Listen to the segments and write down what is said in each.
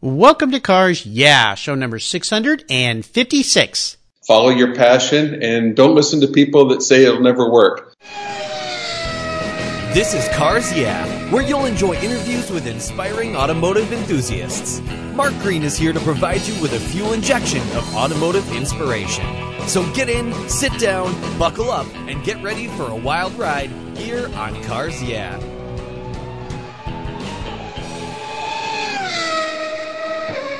Welcome to Cars Yeah, show number 656. Follow your passion and don't listen to people that say it'll never work. This is Cars Yeah, where you'll enjoy interviews with inspiring automotive enthusiasts. Mark Green is here to provide you with a fuel injection of automotive inspiration. So get in, sit down, buckle up, and get ready for a wild ride here on Cars Yeah.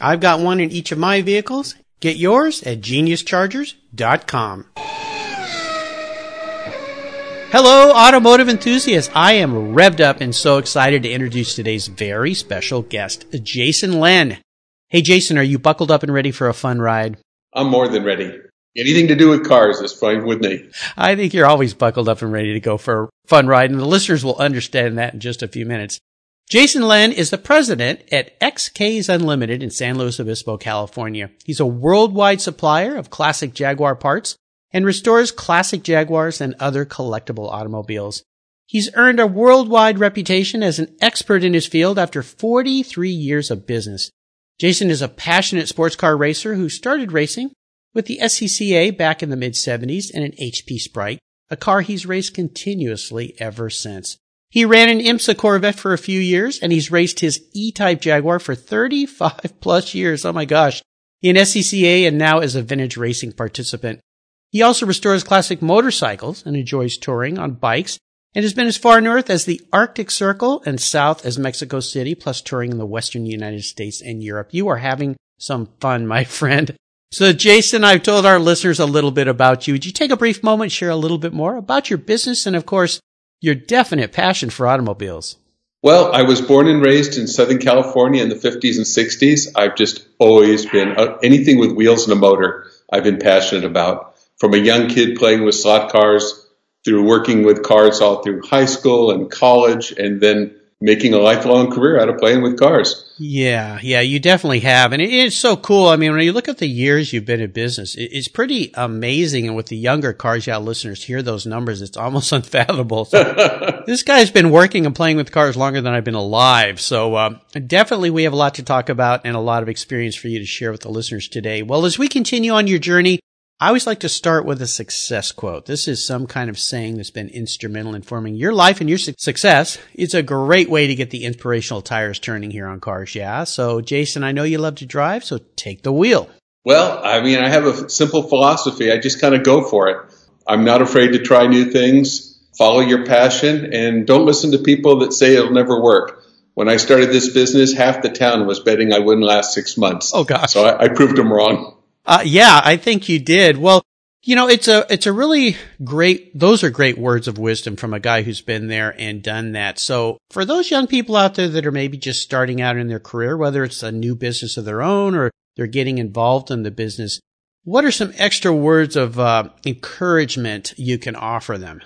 I've got one in each of my vehicles. Get yours at geniuschargers.com. Hello, automotive enthusiasts. I am revved up and so excited to introduce today's very special guest, Jason Len. Hey, Jason, are you buckled up and ready for a fun ride? I'm more than ready. Anything to do with cars is fine with me. I think you're always buckled up and ready to go for a fun ride, and the listeners will understand that in just a few minutes. Jason Len is the president at XK's Unlimited in San Luis Obispo, California. He's a worldwide supplier of classic Jaguar parts and restores classic Jaguars and other collectible automobiles. He's earned a worldwide reputation as an expert in his field after 43 years of business. Jason is a passionate sports car racer who started racing with the SCCA back in the mid 70s and an HP Sprite, a car he's raced continuously ever since. He ran an IMSA Corvette for a few years and he's raced his E-Type Jaguar for 35 plus years. Oh my gosh. In SCCA and now as a vintage racing participant. He also restores classic motorcycles and enjoys touring on bikes and has been as far north as the Arctic Circle and south as Mexico City, plus touring in the western United States and Europe. You are having some fun, my friend. So Jason, I've told our listeners a little bit about you. Would you take a brief moment, share a little bit more about your business and of course, your definite passion for automobiles. Well, I was born and raised in Southern California in the 50s and 60s. I've just always been uh, anything with wheels and a motor, I've been passionate about. From a young kid playing with slot cars through working with cars all through high school and college, and then making a lifelong career out of playing with cars. Yeah, yeah, you definitely have. And it is so cool. I mean, when you look at the years you've been in business, it's pretty amazing. And with the younger Cars Yeah listeners hear those numbers, it's almost unfathomable. So this guy's been working and playing with cars longer than I've been alive. So uh, definitely we have a lot to talk about and a lot of experience for you to share with the listeners today. Well, as we continue on your journey, I always like to start with a success quote. This is some kind of saying that's been instrumental in forming your life and your su- success. It's a great way to get the inspirational tires turning here on cars. Yeah. So Jason, I know you love to drive, so take the wheel. Well, I mean, I have a simple philosophy. I just kind of go for it. I'm not afraid to try new things. Follow your passion and don't listen to people that say it'll never work. When I started this business, half the town was betting I wouldn't last six months. Oh gosh. So I, I proved them wrong. Uh, yeah, I think you did. Well, you know, it's a, it's a really great, those are great words of wisdom from a guy who's been there and done that. So for those young people out there that are maybe just starting out in their career, whether it's a new business of their own or they're getting involved in the business, what are some extra words of uh, encouragement you can offer them?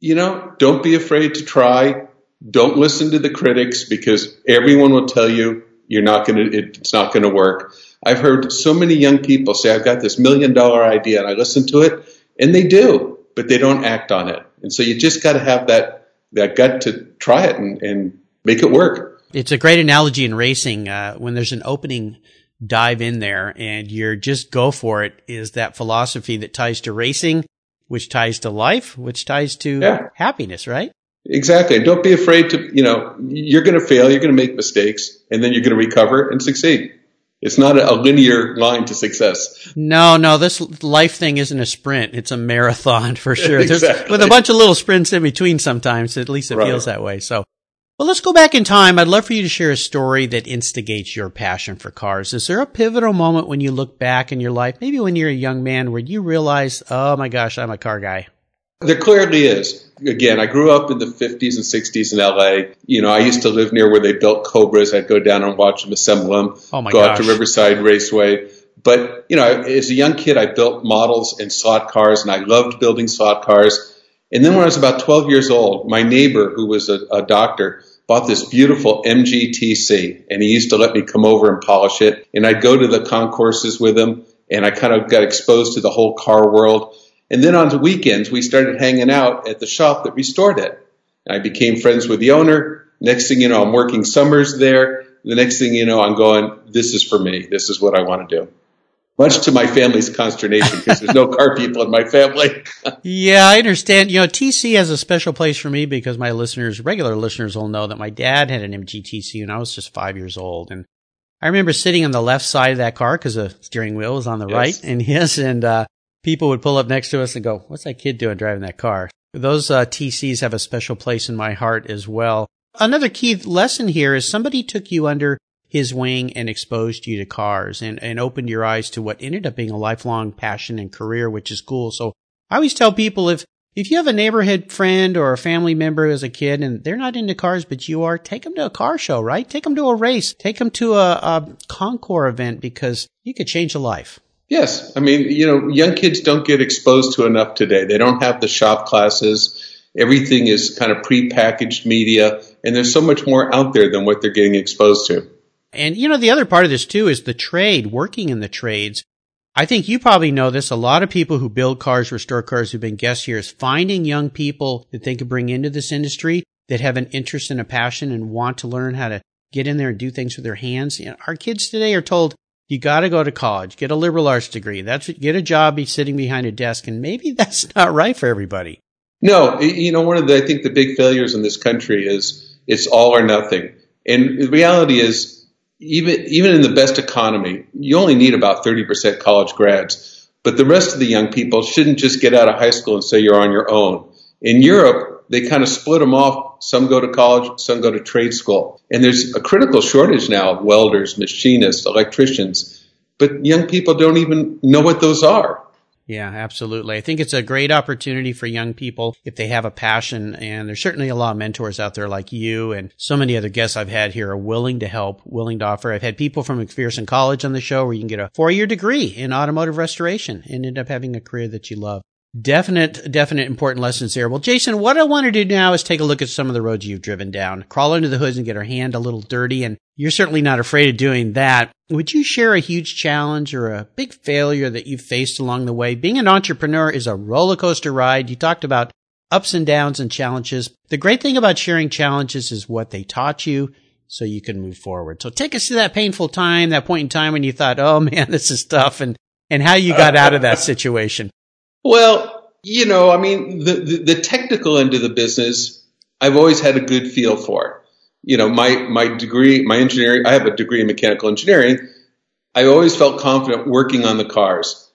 You know, don't be afraid to try. Don't listen to the critics because everyone will tell you you're not going to, it's not going to work. I've heard so many young people say, I've got this million dollar idea and I listen to it and they do, but they don't act on it. And so you just got to have that, that gut to try it and, and make it work. It's a great analogy in racing. Uh, when there's an opening, dive in there and you're just go for it is that philosophy that ties to racing, which ties to life, which ties to yeah. happiness, right? Exactly. Don't be afraid to, you know, you're going to fail, you're going to make mistakes, and then you're going to recover and succeed. It's not a, linear line to success. No, no, this life thing isn't a sprint. It's a marathon for sure. exactly. with a bunch of little sprints in between sometimes. At least it Right. feels that way. So, well, let's go back in time. I'd love for you to share a story that instigates your passion for cars. Is there a pivotal moment when you look back in your life, maybe when you're a young man, where you realize, oh my gosh, I'm a car guy? There clearly is. Again, I grew up in the 50s and 60s in LA. You know, I used to live near where they built Cobras. I'd go down and watch them assemble them. Oh my go out to Riverside Raceway. But, you know, as a young kid, I built models and slot cars, and I loved building slot cars. And then when I was about 12 years old, my neighbor, who was a, a doctor, bought this beautiful MGTC, and he used to let me come over and polish it. And I'd go to the concourses with him, and I kind of got exposed to the whole car world. And then on the weekends, we started hanging out at the shop that restored it. I became friends with the owner. Next thing you know, I'm working summers there. The next thing you know, I'm going, this is for me. This is what I want to do. Much to my family's consternation because there's no car people in my family. Yeah, I understand. You know, TC has a special place for me because my listeners, regular listeners will know that my dad had an MGTC when I was just five years old. And I remember sitting on the left side of that car because the steering wheel was on the Yes. right and his, and, uh, people would pull up next to us and go, what's that kid doing driving that car? Those, uh, TCs have a special place in my heart as well. Another key lesson here is somebody took you under his wing and exposed you to cars and, and opened your eyes to what ended up being a lifelong passion and career, which is cool. So I always tell people if, if you have a neighborhood friend or a family member as a kid and they're not into cars, but you are, take them to a car show, right? Take them to a race, take them to a, a Concours event because you could change a life. Yes. I mean, you know, young kids don't get exposed to enough today. They don't have the shop classes. Everything is kind of prepackaged media, and there's so much more out there than what they're getting exposed to. And you know, the other part of this too is the trade, working in the trades. I think you probably know this. A lot of people who build cars, restore cars, who've been guests here is finding young people that they could bring into this industry that have an interest and a passion and want to learn how to get in there and do things with their hands. You know, our kids today are told you got to go to college, get a liberal arts degree. That's what, get a job, be sitting behind a desk, and maybe that's not right for everybody. No, you know, one of the I think the big failures in this country is it's all or nothing. And the reality is, even even in the best economy, you only need about thirty percent college grads. But the rest of the young people shouldn't just get out of high school and say you're on your own. In Europe, they kind of split them off. Some go to college, some go to trade school. And there's a critical shortage now of welders, machinists, electricians. But young people don't even know what those are. Yeah, absolutely. I think it's a great opportunity for young people if they have a passion. And there's certainly a lot of mentors out there like you and so many other guests I've had here are willing to help, willing to offer. I've had people from McPherson College on the show where you can get a four year degree in automotive restoration and end up having a career that you love. Definite, definite important lessons here. Well, Jason, what I want to do now is take a look at some of the roads you've driven down, crawl under the hoods and get our hand a little dirty. And you're certainly not afraid of doing that. Would you share a huge challenge or a big failure that you've faced along the way? Being an entrepreneur is a roller coaster ride. You talked about ups and downs and challenges. The great thing about sharing challenges is what they taught you so you can move forward. So take us to that painful time, that point in time when you thought, oh man, this is tough and, and how you got out of that situation. Well, you know, I mean, the, the, the technical end of the business, I've always had a good feel for. You know, my, my degree, my engineering, I have a degree in mechanical engineering. I always felt confident working on the cars.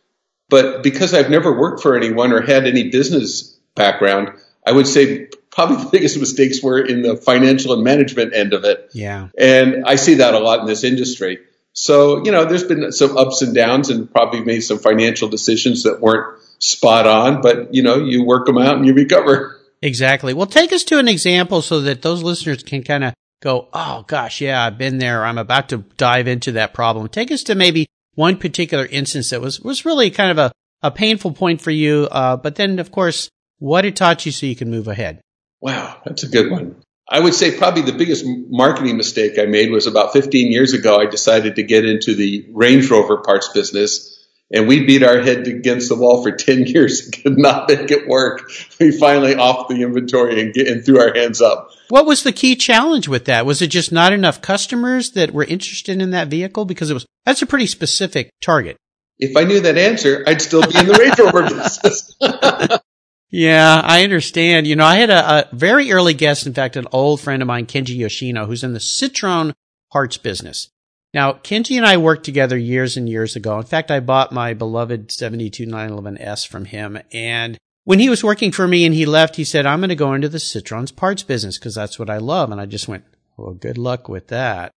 But because I've never worked for anyone or had any business background, I would say probably the biggest mistakes were in the financial and management end of it. Yeah. And I see that a lot in this industry. So, you know, there's been some ups and downs and probably made some financial decisions that weren't spot on, but you know, you work them out and you recover. Exactly. Well, take us to an example so that those listeners can kind of go, oh gosh, yeah, I've been there. I'm about to dive into that problem. Take us to maybe one particular instance that was, was really kind of a, a painful point for you. Uh, but then of course, what it taught you so you can move ahead. Wow, that's a good one. I would say probably the biggest marketing mistake I made was about 15 years ago. I decided to get into the Range Rover parts business and we beat our head against the wall for 10 years and could not make it work. We finally off the inventory and, get, and threw our hands up. What was the key challenge with that? Was it just not enough customers that were interested in that vehicle? Because it was, that's a pretty specific target. If I knew that answer, I'd still be in the Range Rover business. Yeah, I understand. You know, I had a, a, very early guest, in fact, an old friend of mine, Kenji Yoshino, who's in the Citroen parts business. Now, Kenji and I worked together years and years ago. In fact, I bought my beloved 72911S from him. And when he was working for me and he left, he said, I'm going to go into the Citroen's parts business because that's what I love. And I just went, well, good luck with that.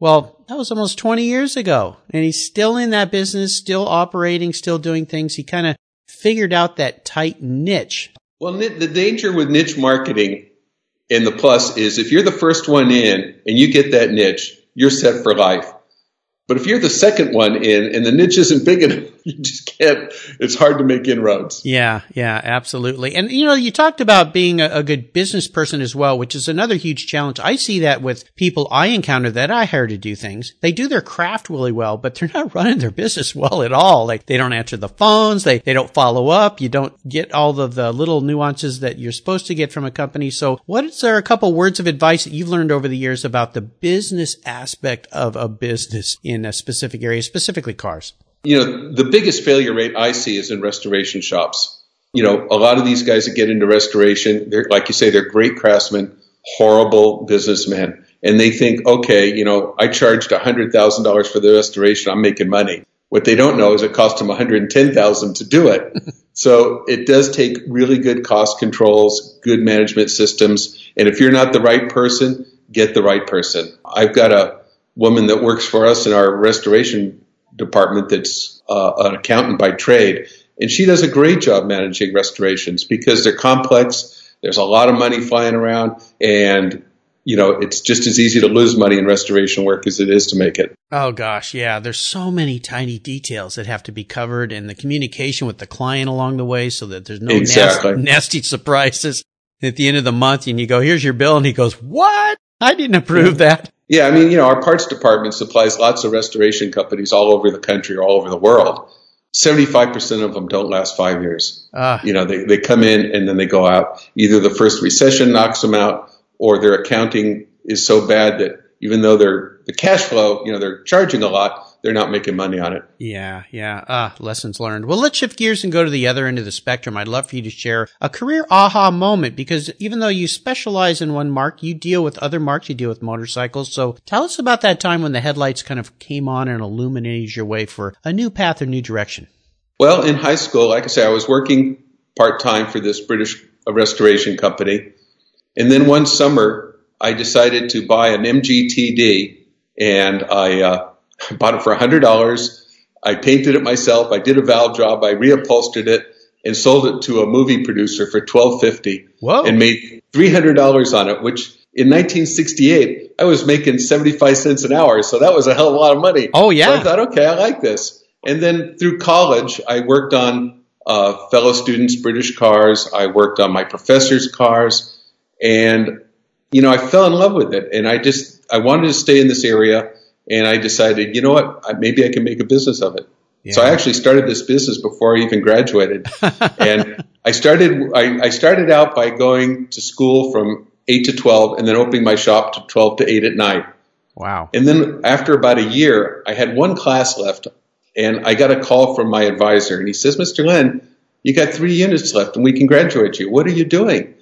Well, that was almost 20 years ago and he's still in that business, still operating, still doing things. He kind of figured out that tight niche. Well, the danger with niche marketing and the plus is if you're the first one in and you get that niche, you're set for life. But if you're the second one in and the niche isn't big enough, you just can't, it's hard to make inroads. Yeah, yeah, absolutely. And you know, you talked about being a, a, good business person as well, which is another huge challenge. I see that with people I encounter that I hire to do things. They do their craft really well, but they're not running their business well at all. Like they don't answer the phones, they, they don't follow up, you don't get all of the little nuances that you're supposed to get from a company. So what is there a couple words of advice that you've learned over the years about the business aspect of a business in a specific area, specifically cars? You know, the biggest failure rate I see is in restoration shops. You know, a lot of these guys that get into restoration, they're, like you say, they're great craftsmen, horrible businessmen. And they think, okay, you know, I charged $100,000 for the restoration, I'm making money. What they don't know is it cost them 110,000 to do it. so it does take really good cost controls, good management systems. And if you're not the right person, get the right person. I've got a woman that works for us in our restoration department that's uh, an accountant by trade. And she does a great job managing restorations because they're complex. There's a lot of money flying around and you know, it's just as easy to lose money in restoration work as it is to make it. Oh gosh, yeah. There's so many tiny details that have to be covered and the communication with the client along the way so that there's no exactly. nasty, nasty surprises at the end of the month and you go, here's your bill and he goes, what? I didn't approve that. Yeah, I mean, you know, our parts department supplies lots of restoration companies all over the country, or all over the world. 75% of them don't last five years. Uh, you know, they, they come in and then they go out. Either the first recession knocks them out or their accounting is so bad that even though they're the cash flow, you know, they're charging a lot, they're not making money on it. Yeah, yeah. Ah, lessons learned. Well, let's shift gears and go to the other end of the spectrum. I'd love for you to share a career aha moment because even though you specialize in one mark, you deal with other marks, you deal with motorcycles. So tell us about that time when the headlights kind of came on and illuminated your way for a new path or new direction. Well, in high school, like I say, I was working part time for this British restoration company. And then one summer, I decided to buy an MGTD and I, uh, I bought it for $100. I painted it myself. I did a valve job. I reupholstered it and sold it to a movie producer for $12.50 and made $300 on it, which in 1968, I was making 75 cents an hour. So that was a hell of a lot of money. Oh, yeah. So I thought, okay, I like this. And then through college, I worked on uh, fellow students' British cars. I worked on my professors' cars. And, you know, I fell in love with it. And I just, I wanted to stay in this area and I decided, you know what, maybe I can make a business of it. Yeah. So I actually started this business before I even graduated, and I started I, I, started out by going to school from eight to twelve, and then opening my shop to twelve to eight at night. Wow! And then after about a year, I had one class left, and I got a call from my advisor, and he says, "Mr. Len, you got three units left, and we can graduate you. What are you doing?"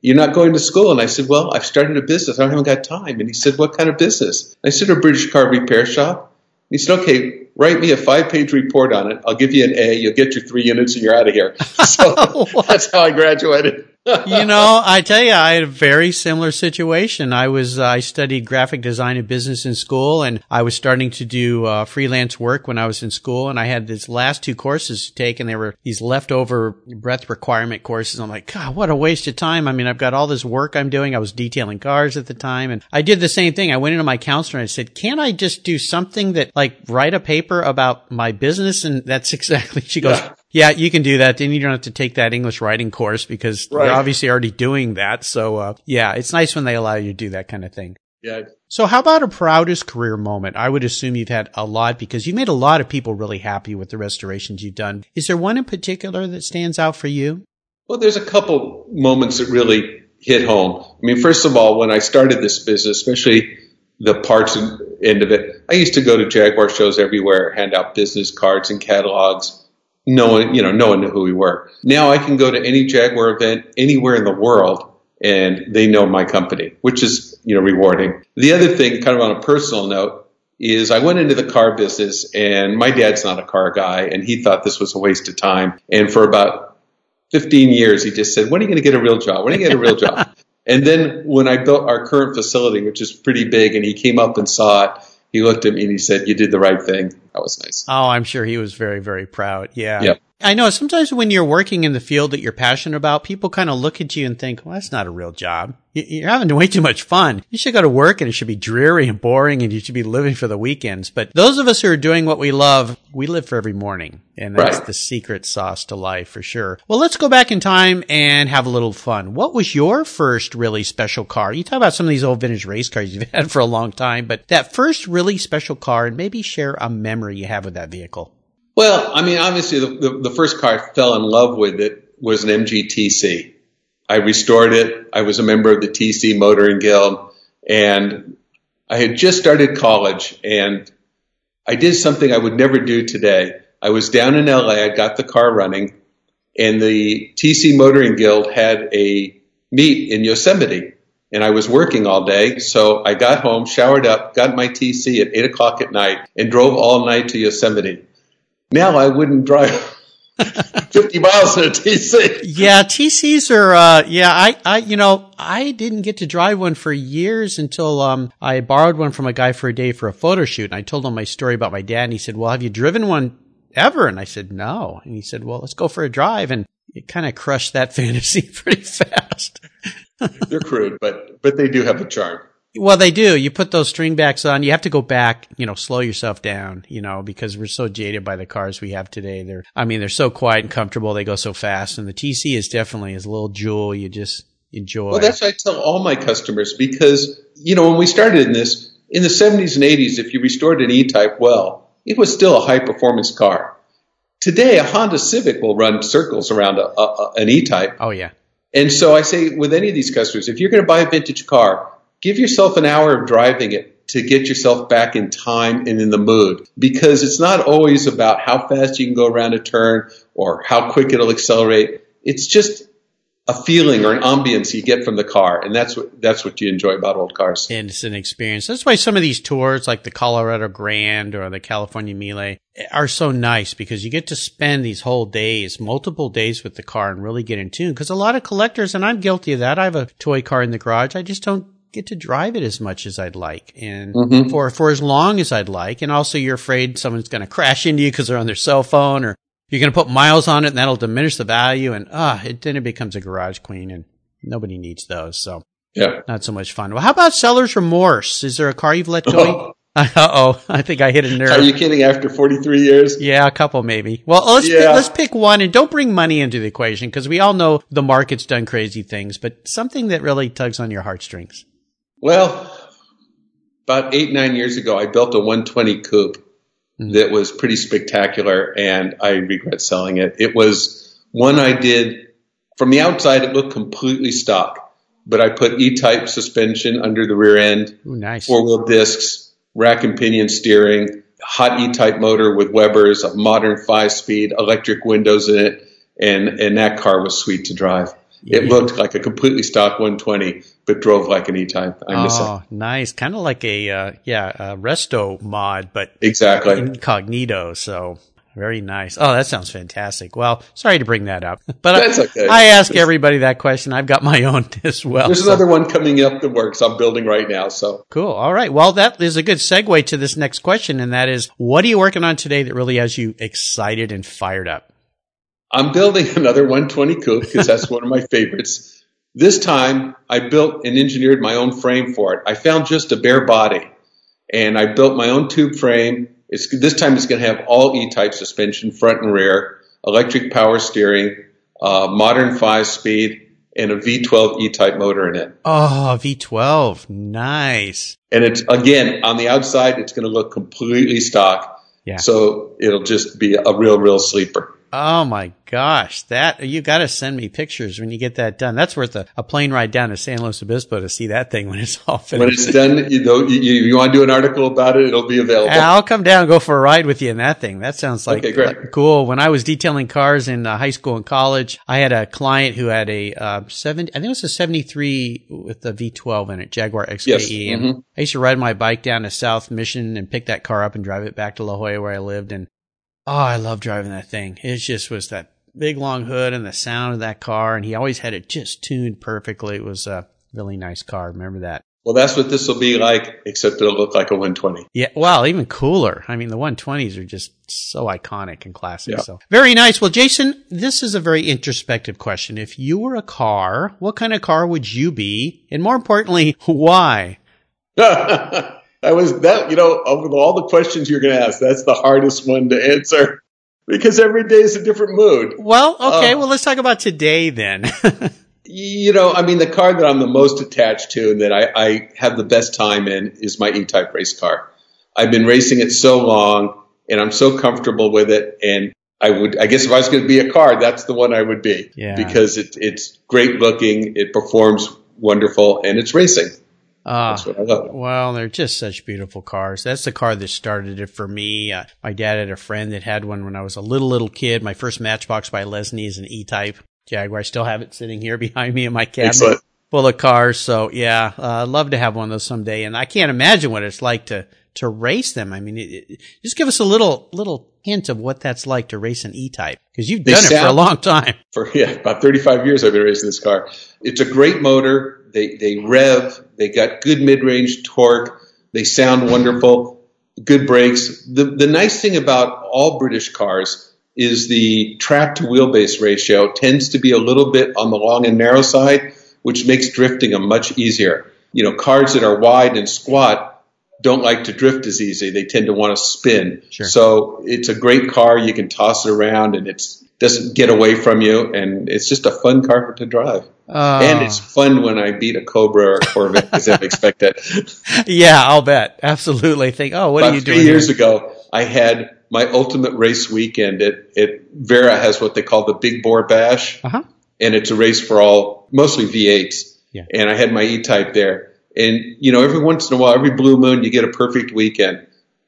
You're not going to school. And I said, well, I've started a business. I don't haven't got time. And he said, what kind of business? I said, a British car repair shop. he said, okay, write me a five page report on it. I'll give you an A. You'll get your three units and you're out of here. So that's how I graduated you know, I tell you, I had a very similar situation. I was, uh, I studied graphic design and business in school and I was starting to do uh, freelance work when I was in school and I had these last two courses to take and they were these leftover breadth requirement courses. I'm like, God, what a waste of time. I mean, I've got all this work I'm doing. I was detailing cars at the time and I did the same thing. I went into my counselor and I said, can't I just do something that like write a paper about my business? And that's exactly, she goes, yeah. Yeah, you can do that. Then you don't have to take that English writing course because right. you're obviously already doing that. So, uh, yeah, it's nice when they allow you to do that kind of thing. Yeah. So how about a proudest career moment? I would assume you've had a lot because you've made a lot of people really happy with the restorations you've done. Is there one in particular that stands out for you? Well, there's a couple moments that really hit home. I mean, first of all, when I started this business, especially the parts end of it, I used to go to Jaguar shows everywhere, hand out business cards and catalogs no one, you know, no one knew who we were. Now I can go to any Jaguar event anywhere in the world and they know my company, which is, you know, rewarding. The other thing, kind of on a personal note, is I went into the car business and my dad's not a car guy and he thought this was a waste of time. And for about 15 years, he just said, when are you going to get a real job? When are you going to get a real job? and then when I built our current facility, which is pretty big, and he came up and saw it, he looked at me and he said, you did the right thing. That was nice. Oh, I'm sure he was very, very proud. Yeah. Yep. I know sometimes when you're working in the field that you're passionate about, people kind of look at you and think, well, that's not a real job. You're having way too much fun. You should go to work and it should be dreary and boring and you should be living for the weekends. But those of us who are doing what we love, we live for every morning. And that's Right. the secret sauce to life for sure. Well, let's go back in time and have a little fun. What was your first really special car? You talk about some of these old vintage race cars you've had for a long time, but that first really special car and maybe share a memory you have with that vehicle. Well, I mean, obviously, the, the, the first car I fell in love with it was an MGTC. I restored it. I was a member of the TC Motoring Guild, and I had just started college, and I did something I would never do today. I was down in LA. I got the car running, and the TC Motoring Guild had a meet in Yosemite, and I was working all day. So I got home, showered up, got my TC at eight o'clock at night, and drove all night to Yosemite. Now I wouldn't drive 50 miles in a TC. Yeah, TCs are. Uh, yeah, I, I, you know, I didn't get to drive one for years until um, I borrowed one from a guy for a day for a photo shoot, and I told him my story about my dad, and he said, "Well, have you driven one ever?" And I said, "No," and he said, "Well, let's go for a drive," and it kind of crushed that fantasy pretty fast. They're crude, but but they do have a charm. Well, they do. You put those string backs on. You have to go back, you know, slow yourself down, you know, because we're so jaded by the cars we have today. They're, I mean, they're so quiet and comfortable. They go so fast. And the TC is definitely is a little jewel you just enjoy. Well, that's what I tell all my customers because you know when we started in this in the 70s and 80s, if you restored an E-Type well, it was still a high performance car. Today, a Honda Civic will run circles around a, a, a- an E-Type. oh yeah. And so I say with any of these customers, if you're going to buy a vintage car, give yourself an hour of driving it to get yourself back in time and in the mood because it's not always about how fast you can go around a turn or how quick it'll accelerate. It's just a feeling or an ambience you get from the car. And that's what, that's what you enjoy about old cars. And it's an experience. That's why some of these tours, like the Colorado Grand or the California Mille, are so nice because you get to spend these whole days, multiple days with the car and really get in tune. Because a lot of collectors, and I'm guilty of that, I have a toy car in the garage. I just don't get to drive it as much as I'd like and for, for as long as I'd like. And also you're afraid someone's going to crash into you because they're on their cell phone or you're going to put miles on it and that'll diminish the value. And ah, it then it becomes a garage queen and nobody needs those. So Yeah. not so much fun. Well, how about seller's remorse? Is there a car you've let go? uh oh, I think I hit a nerve. Are you kidding? After 43 years? yeah, a couple maybe. Well, let's Yeah. pick, let's pick one and don't bring money into the equation because we all know the market's done crazy things, but something that really tugs on your heartstrings. Well, about eight, nine years ago, I built a 120 coupe hmm. that was pretty spectacular and I regret selling it. It was one I did from the outside, it looked completely stock, but I put E-type suspension under the rear end, Ooh, nice. four wheel discs, rack and pinion steering, hot E-type motor with Weber's, a modern five speed, electric windows in it. And, and that car was sweet to drive. It Yeah. looked like a completely stock 120, but drove like an E-type. I miss it. Oh, nice. Kind of like a, uh, yeah, a resto mod, but Exactly. incognito. So very nice. Oh, that sounds fantastic. Well, sorry to bring that up, but I- okay. I ask everybody that question. I've got my own as well. There's So- another one coming up that works I'm building right now. So Cool. All right. Well, that is a good segue to this next question, and that is, what are you working on today that really has you excited and fired up? I'm building another 120 coupe because that's one of my favorites. This time I built and engineered my own frame for it. I found just a bare body and I built my own tube frame. It's, this time it's going to have all E-type suspension, front and rear, electric power steering, uh, modern five speed, and a V12 E-type motor in it. Oh, V12. Nice. And it's again on the outside, it's going to look completely stock. Yeah. So it'll just be a real, real sleeper. Oh my gosh, that you got to send me pictures when you get that done. That's worth a, a, plane ride down to San Luis Obispo to see that thing when it's all finished. When it's done, you know, you, you want to do an article about it, it'll be available. I'll come down and go for a ride with you in that thing. That sounds like, okay, like cool. When I was detailing cars in uh, high school and college, I had a client who had a uh, seven, I think it was a seventy three with a V12 in it, Jaguar XKE. Yes. Mm-hmm. I used to ride my bike down to South Mission and pick that car up and drive it back to La Jolla where I lived and. Oh, I love driving that thing. It just was that big long hood and the sound of that car. And he always had it just tuned perfectly. It was a really nice car. Remember that? Well, that's what this will be like, except it'll look like a 120. Yeah. Well, even cooler. I mean, the 120s are just so iconic and classic. Yeah. So very nice. Well, Jason, this is a very introspective question. If you were a car, what kind of car would you be? And more importantly, why? that was that, you know, of all the questions you're going to ask, that's the hardest one to answer because every day is a different mood. Well, okay. Uh, well, let's talk about today then. you know, I mean, the car that I'm the most attached to and that I, I have the best time in is my E-Type race car. I've been racing it so long and I'm so comfortable with it. And I would, I guess if I was going to be a car, that's the one I would be yeah. because it, it's great looking. It performs wonderful and it's racing. Uh, That's what I love. Well, they're just such beautiful cars. That's the car that started it for me. Uh, my dad had a friend that had one when I was a little, little kid. My first Matchbox by Lesney is an E-Type Jaguar. I still have it sitting here behind me in my cabinet. Excellent. Full of cars. So yeah, uh, I'd love to have one of those someday. And I can't imagine what it's like to, to race them. I mean, it, it, just give us a little, little hint of what that's like to race an E-Type because you've done it for a long time. For yeah, about 35 years I've been racing this car. It's a great motor they, they rev. They got good mid-range torque. They sound wonderful. Good brakes. The, the nice thing about all British cars is the track to wheelbase ratio tends to be a little bit on the long and narrow side, which makes drifting a much easier. You know, cars that are wide and squat don't like to drift as easy. They tend to want to spin. Sure. So it's a great car. You can toss it around and it doesn't get away from you. And it's just a fun car to drive. Uh, and it's fun when I beat a Cobra or a Corvette because I expect it. yeah, I'll bet. Absolutely. Think, oh, what About are you doing? Three years here? ago, I had my ultimate race weekend. It, it VARA has what they call the Big Bore Bash, uh-huh. and it's a race for all mostly V8s. Yeah. And I had my E-Type there, and you know, every once in a while, every blue moon, you get a perfect weekend.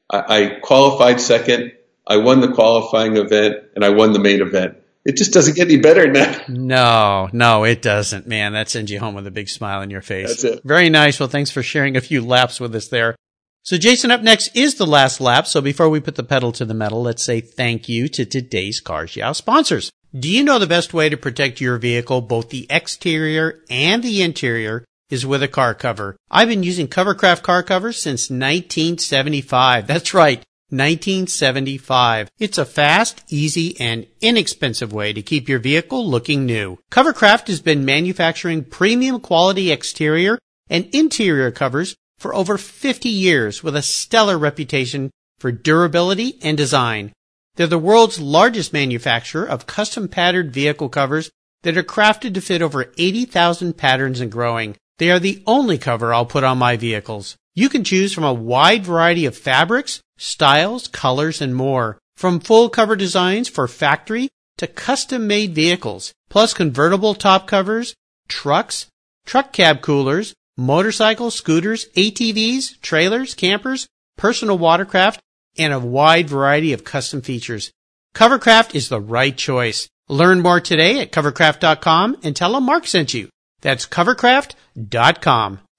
I, I qualified second. I won the qualifying event, and I won the main event it just doesn't get any better than that. No, no, it doesn't, man. That sends you home with a big smile on your face. That's it. Very nice. Well, thanks for sharing a few laps with us there. So Jason, up next is the last lap. So before we put the pedal to the metal, let's say thank you to today's Cars Yeah sponsors. Do you know the best way to protect your vehicle, both the exterior and the interior, is with a car cover? I've been using Covercraft car covers since 1975. That's right. 1975. It's a fast, easy, and inexpensive way to keep your vehicle looking new. Covercraft has been manufacturing premium quality exterior and interior covers for over 50 years with a stellar reputation for durability and design. They're the world's largest manufacturer of custom patterned vehicle covers that are crafted to fit over 80,000 patterns and growing. They are the only cover I'll put on my vehicles. You can choose from a wide variety of fabrics, styles, colors, and more. From full cover designs for factory to custom made vehicles, plus convertible top covers, trucks, truck cab coolers, motorcycles, scooters, ATVs, trailers, campers, personal watercraft, and a wide variety of custom features. Covercraft is the right choice. Learn more today at covercraft.com and tell them Mark sent you. That's covercraft.com.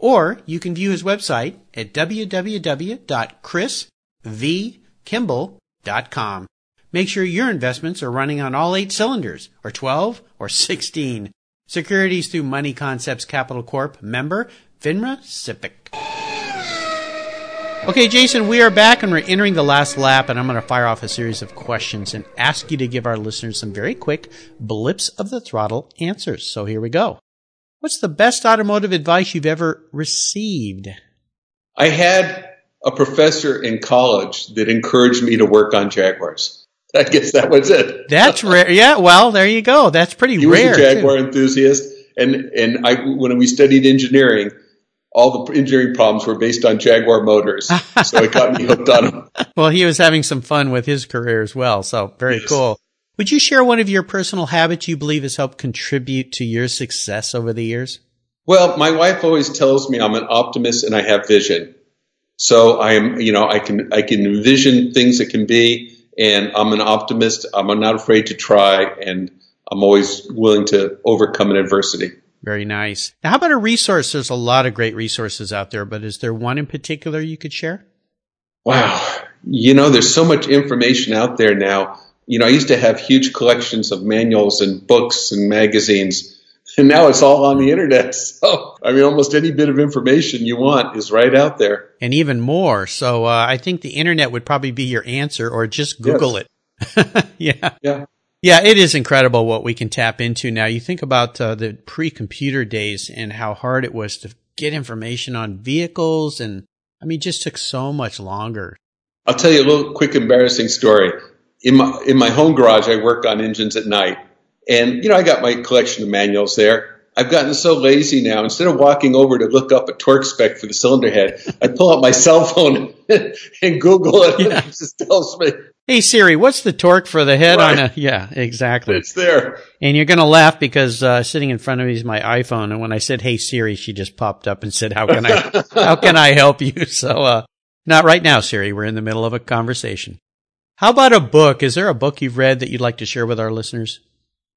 Or you can view his website at www.chrisvkimball.com. Make sure your investments are running on all eight cylinders, or 12, or 16. Securities through Money Concepts Capital Corp. Member, FINRA SIPC. Okay, Jason, we are back and we're entering the last lap, and I'm going to fire off a series of questions and ask you to give our listeners some very quick blips of the throttle answers. So here we go. What's the best automotive advice you've ever received? I had a professor in college that encouraged me to work on Jaguars. I guess that was it. That's rare. Yeah, well, there you go. That's pretty he rare. was a Jaguar too. enthusiast, and and I when we studied engineering, all the engineering problems were based on Jaguar motors. so it got me hooked on them. Well, he was having some fun with his career as well. So very yes. cool. Would you share one of your personal habits you believe has helped contribute to your success over the years? Well, my wife always tells me I'm an optimist and I have vision. So I am, you know, I can I can envision things that can be, and I'm an optimist. I'm not afraid to try, and I'm always willing to overcome an adversity. Very nice. Now, how about a resource? There's a lot of great resources out there, but is there one in particular you could share? Wow. You know, there's so much information out there now. You know, I used to have huge collections of manuals and books and magazines, and now it's all on the internet. So, I mean, almost any bit of information you want is right out there. And even more. So, uh, I think the internet would probably be your answer, or just Google yes. it. yeah. Yeah. Yeah, it is incredible what we can tap into now. You think about uh, the pre-computer days and how hard it was to get information on vehicles, and I mean, just took so much longer. I'll tell you a little quick embarrassing story. In my in my home garage, I work on engines at night, and you know, I got my collection of manuals there. I've gotten so lazy now. Instead of walking over to look up a torque spec for the cylinder head, I pull out my cell phone and Google it, yeah. and it just tells me Hey Siri, what's the torque for the head right. on a? Yeah, exactly. It's there. And you're gonna laugh because uh, sitting in front of me is my iPhone, and when I said "Hey Siri," she just popped up and said, "How can I? how can I help you?" So, uh, not right now, Siri. We're in the middle of a conversation. How about a book? Is there a book you've read that you'd like to share with our listeners?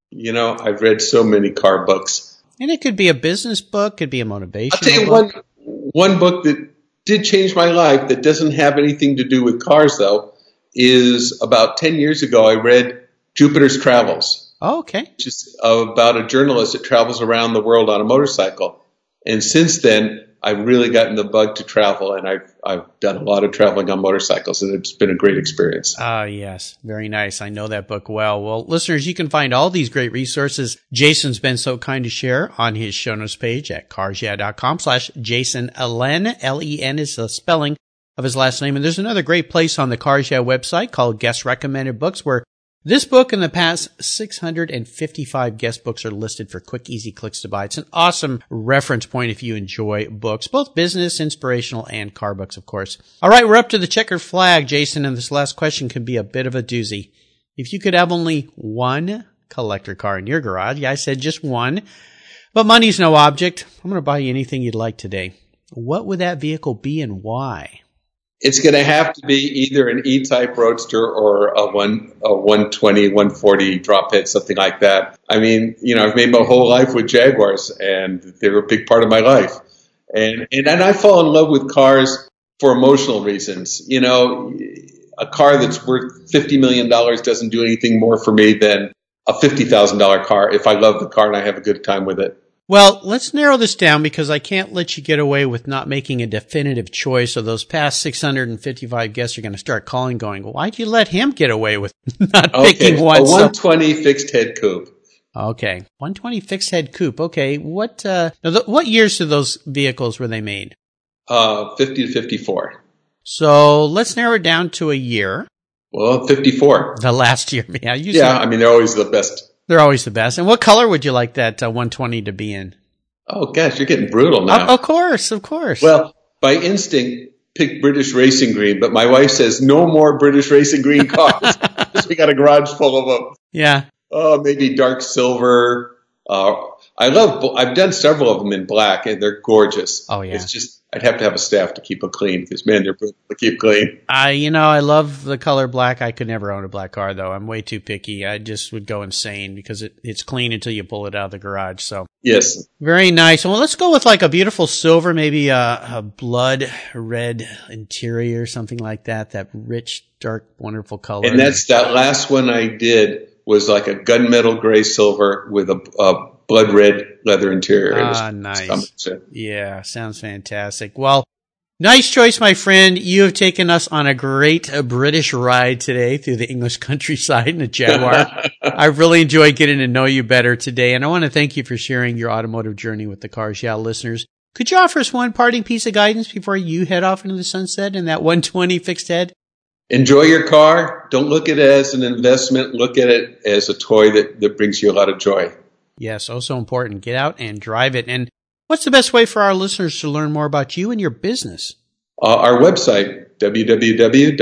You know, I've read so many car books, and it could be a business book, could be a motivation. I'll tell you book. one one book that did change my life that doesn't have anything to do with cars, though is about 10 years ago, I read Jupiter's Travels. Oh, okay. Which is about a journalist that travels around the world on a motorcycle. And since then, I've really gotten the bug to travel, and I've I've done a lot of traveling on motorcycles, and it's been a great experience. Ah, uh, yes, very nice. I know that book well. Well, listeners, you can find all these great resources Jason's been so kind to share on his show notes page at carsyeah.com slash Jason Len. L E N is the spelling of his last name. And there's another great place on the Cars Yeah website called Guest Recommended Books where this book and the past 655 guest books are listed for quick, easy clicks to buy. It's an awesome reference point if you enjoy books, both business, inspirational, and car books, of course. All right, we're up to the checkered flag, Jason, and this last question can be a bit of a doozy. If you could have only one collector car in your garage, yeah, I said just one, but money's no object. I'm going to buy you anything you'd like today. What would that vehicle be and why? It's going to have to be either an E-type Roadster or a one a 120, 140 drop head, something like that. I mean, you know, I've made my whole life with Jaguars, and they're a big part of my life. And and and I fall in love with cars for emotional reasons. You know, a car that's worth fifty million dollars doesn't do anything more for me than a fifty thousand dollar car if I love the car and I have a good time with it. Well, let's narrow this down because I can't let you get away with not making a definitive choice. So those past 655 guests are going to start calling, going, "Why'd you let him get away with not okay, picking one?" A 120 so- fixed head coupe. Okay, 120 fixed head coupe. Okay, what uh, what years of those vehicles were they made? Uh, 50 to 54. So let's narrow it down to a year. Well, 54. The last year, yeah. yeah, I mean they're always the best they're always the best. And what color would you like that uh, 120 to be in? Oh gosh, you're getting brutal now. of course, of course. Well, by instinct, pick British Racing Green, but my wife says no more British Racing Green cars because we got a garage full of them. Yeah. Oh, maybe dark silver, Uh, I love. I've done several of them in black, and they're gorgeous. Oh yeah. It's just I'd have to have a staff to keep them clean because man, they're brutal to keep clean. I, you know, I love the color black. I could never own a black car though. I'm way too picky. I just would go insane because it, it's clean until you pull it out of the garage. So Yes, very nice. Well, let's go with like a beautiful silver, maybe a, a blood red interior, something like that. That rich, dark, wonderful color. and that's that last one I did was like a gunmetal gray silver with a, a blood red leather interior. Ah, nice. stomach- Yeah, sounds fantastic. Well, nice choice, my friend. You have taken us on a great uh, British ride today through the English countryside in a Jaguar. I really enjoyed getting to know you better today, and I want to thank you for sharing your automotive journey with the Cars Yeah listeners. Could you offer us one parting piece of guidance before you head off into the sunset in that 120 fixed head? Enjoy your car. Don't look at it as an investment. Look at it as a toy that, that brings you a lot of joy. Yes, oh so important. Get out and drive it. And what's the best way for our listeners to learn more about you and your business? Uh, our website, www.xks.com,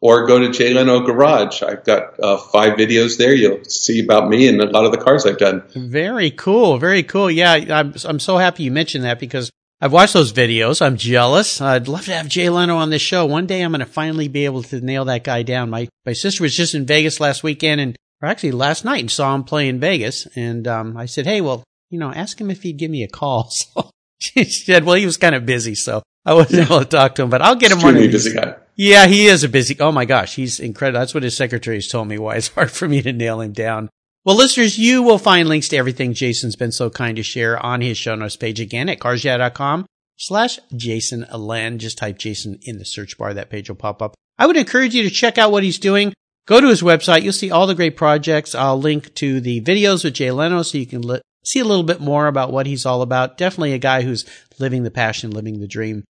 or go to Jay Leno Garage. I've got uh, five videos there. You'll see about me and a lot of the cars I've done. Very cool. Very cool. Yeah, I'm, I'm so happy you mentioned that because I've watched those videos. I'm jealous. I'd love to have Jay Leno on this show. One day I'm going to finally be able to nail that guy down. My, my sister was just in Vegas last weekend and, or actually last night and saw him play in Vegas. And, um, I said, Hey, well, you know, ask him if he'd give me a call. So she said, well, he was kind of busy. So I wasn't able to talk to him, but I'll get him on. Extremely busy guy. yeah, he is a busy. Oh my gosh, he's incredible. That's what his secretaries told me. Why it's hard for me to nail him down. Well, listeners, you will find links to everything Jason's been so kind to share on his show notes page again at carsyeah.com slash Jason Len. Just type Jason in the search bar. That page will pop up. I would encourage you to check out what he's doing. Go to his website. You'll see all the great projects. I'll link to the videos with Jay Leno so you can li- see a little bit more about what he's all about. Definitely a guy who's living the passion, living the dream.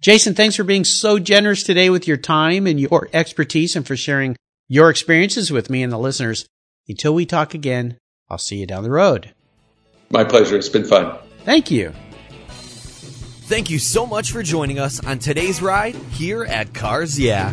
Jason, thanks for being so generous today with your time and your expertise and for sharing your experiences with me and the listeners. Until we talk again, I'll see you down the road. My pleasure. It's been fun. Thank you. Thank you so much for joining us on today's ride here at Cars Yeah.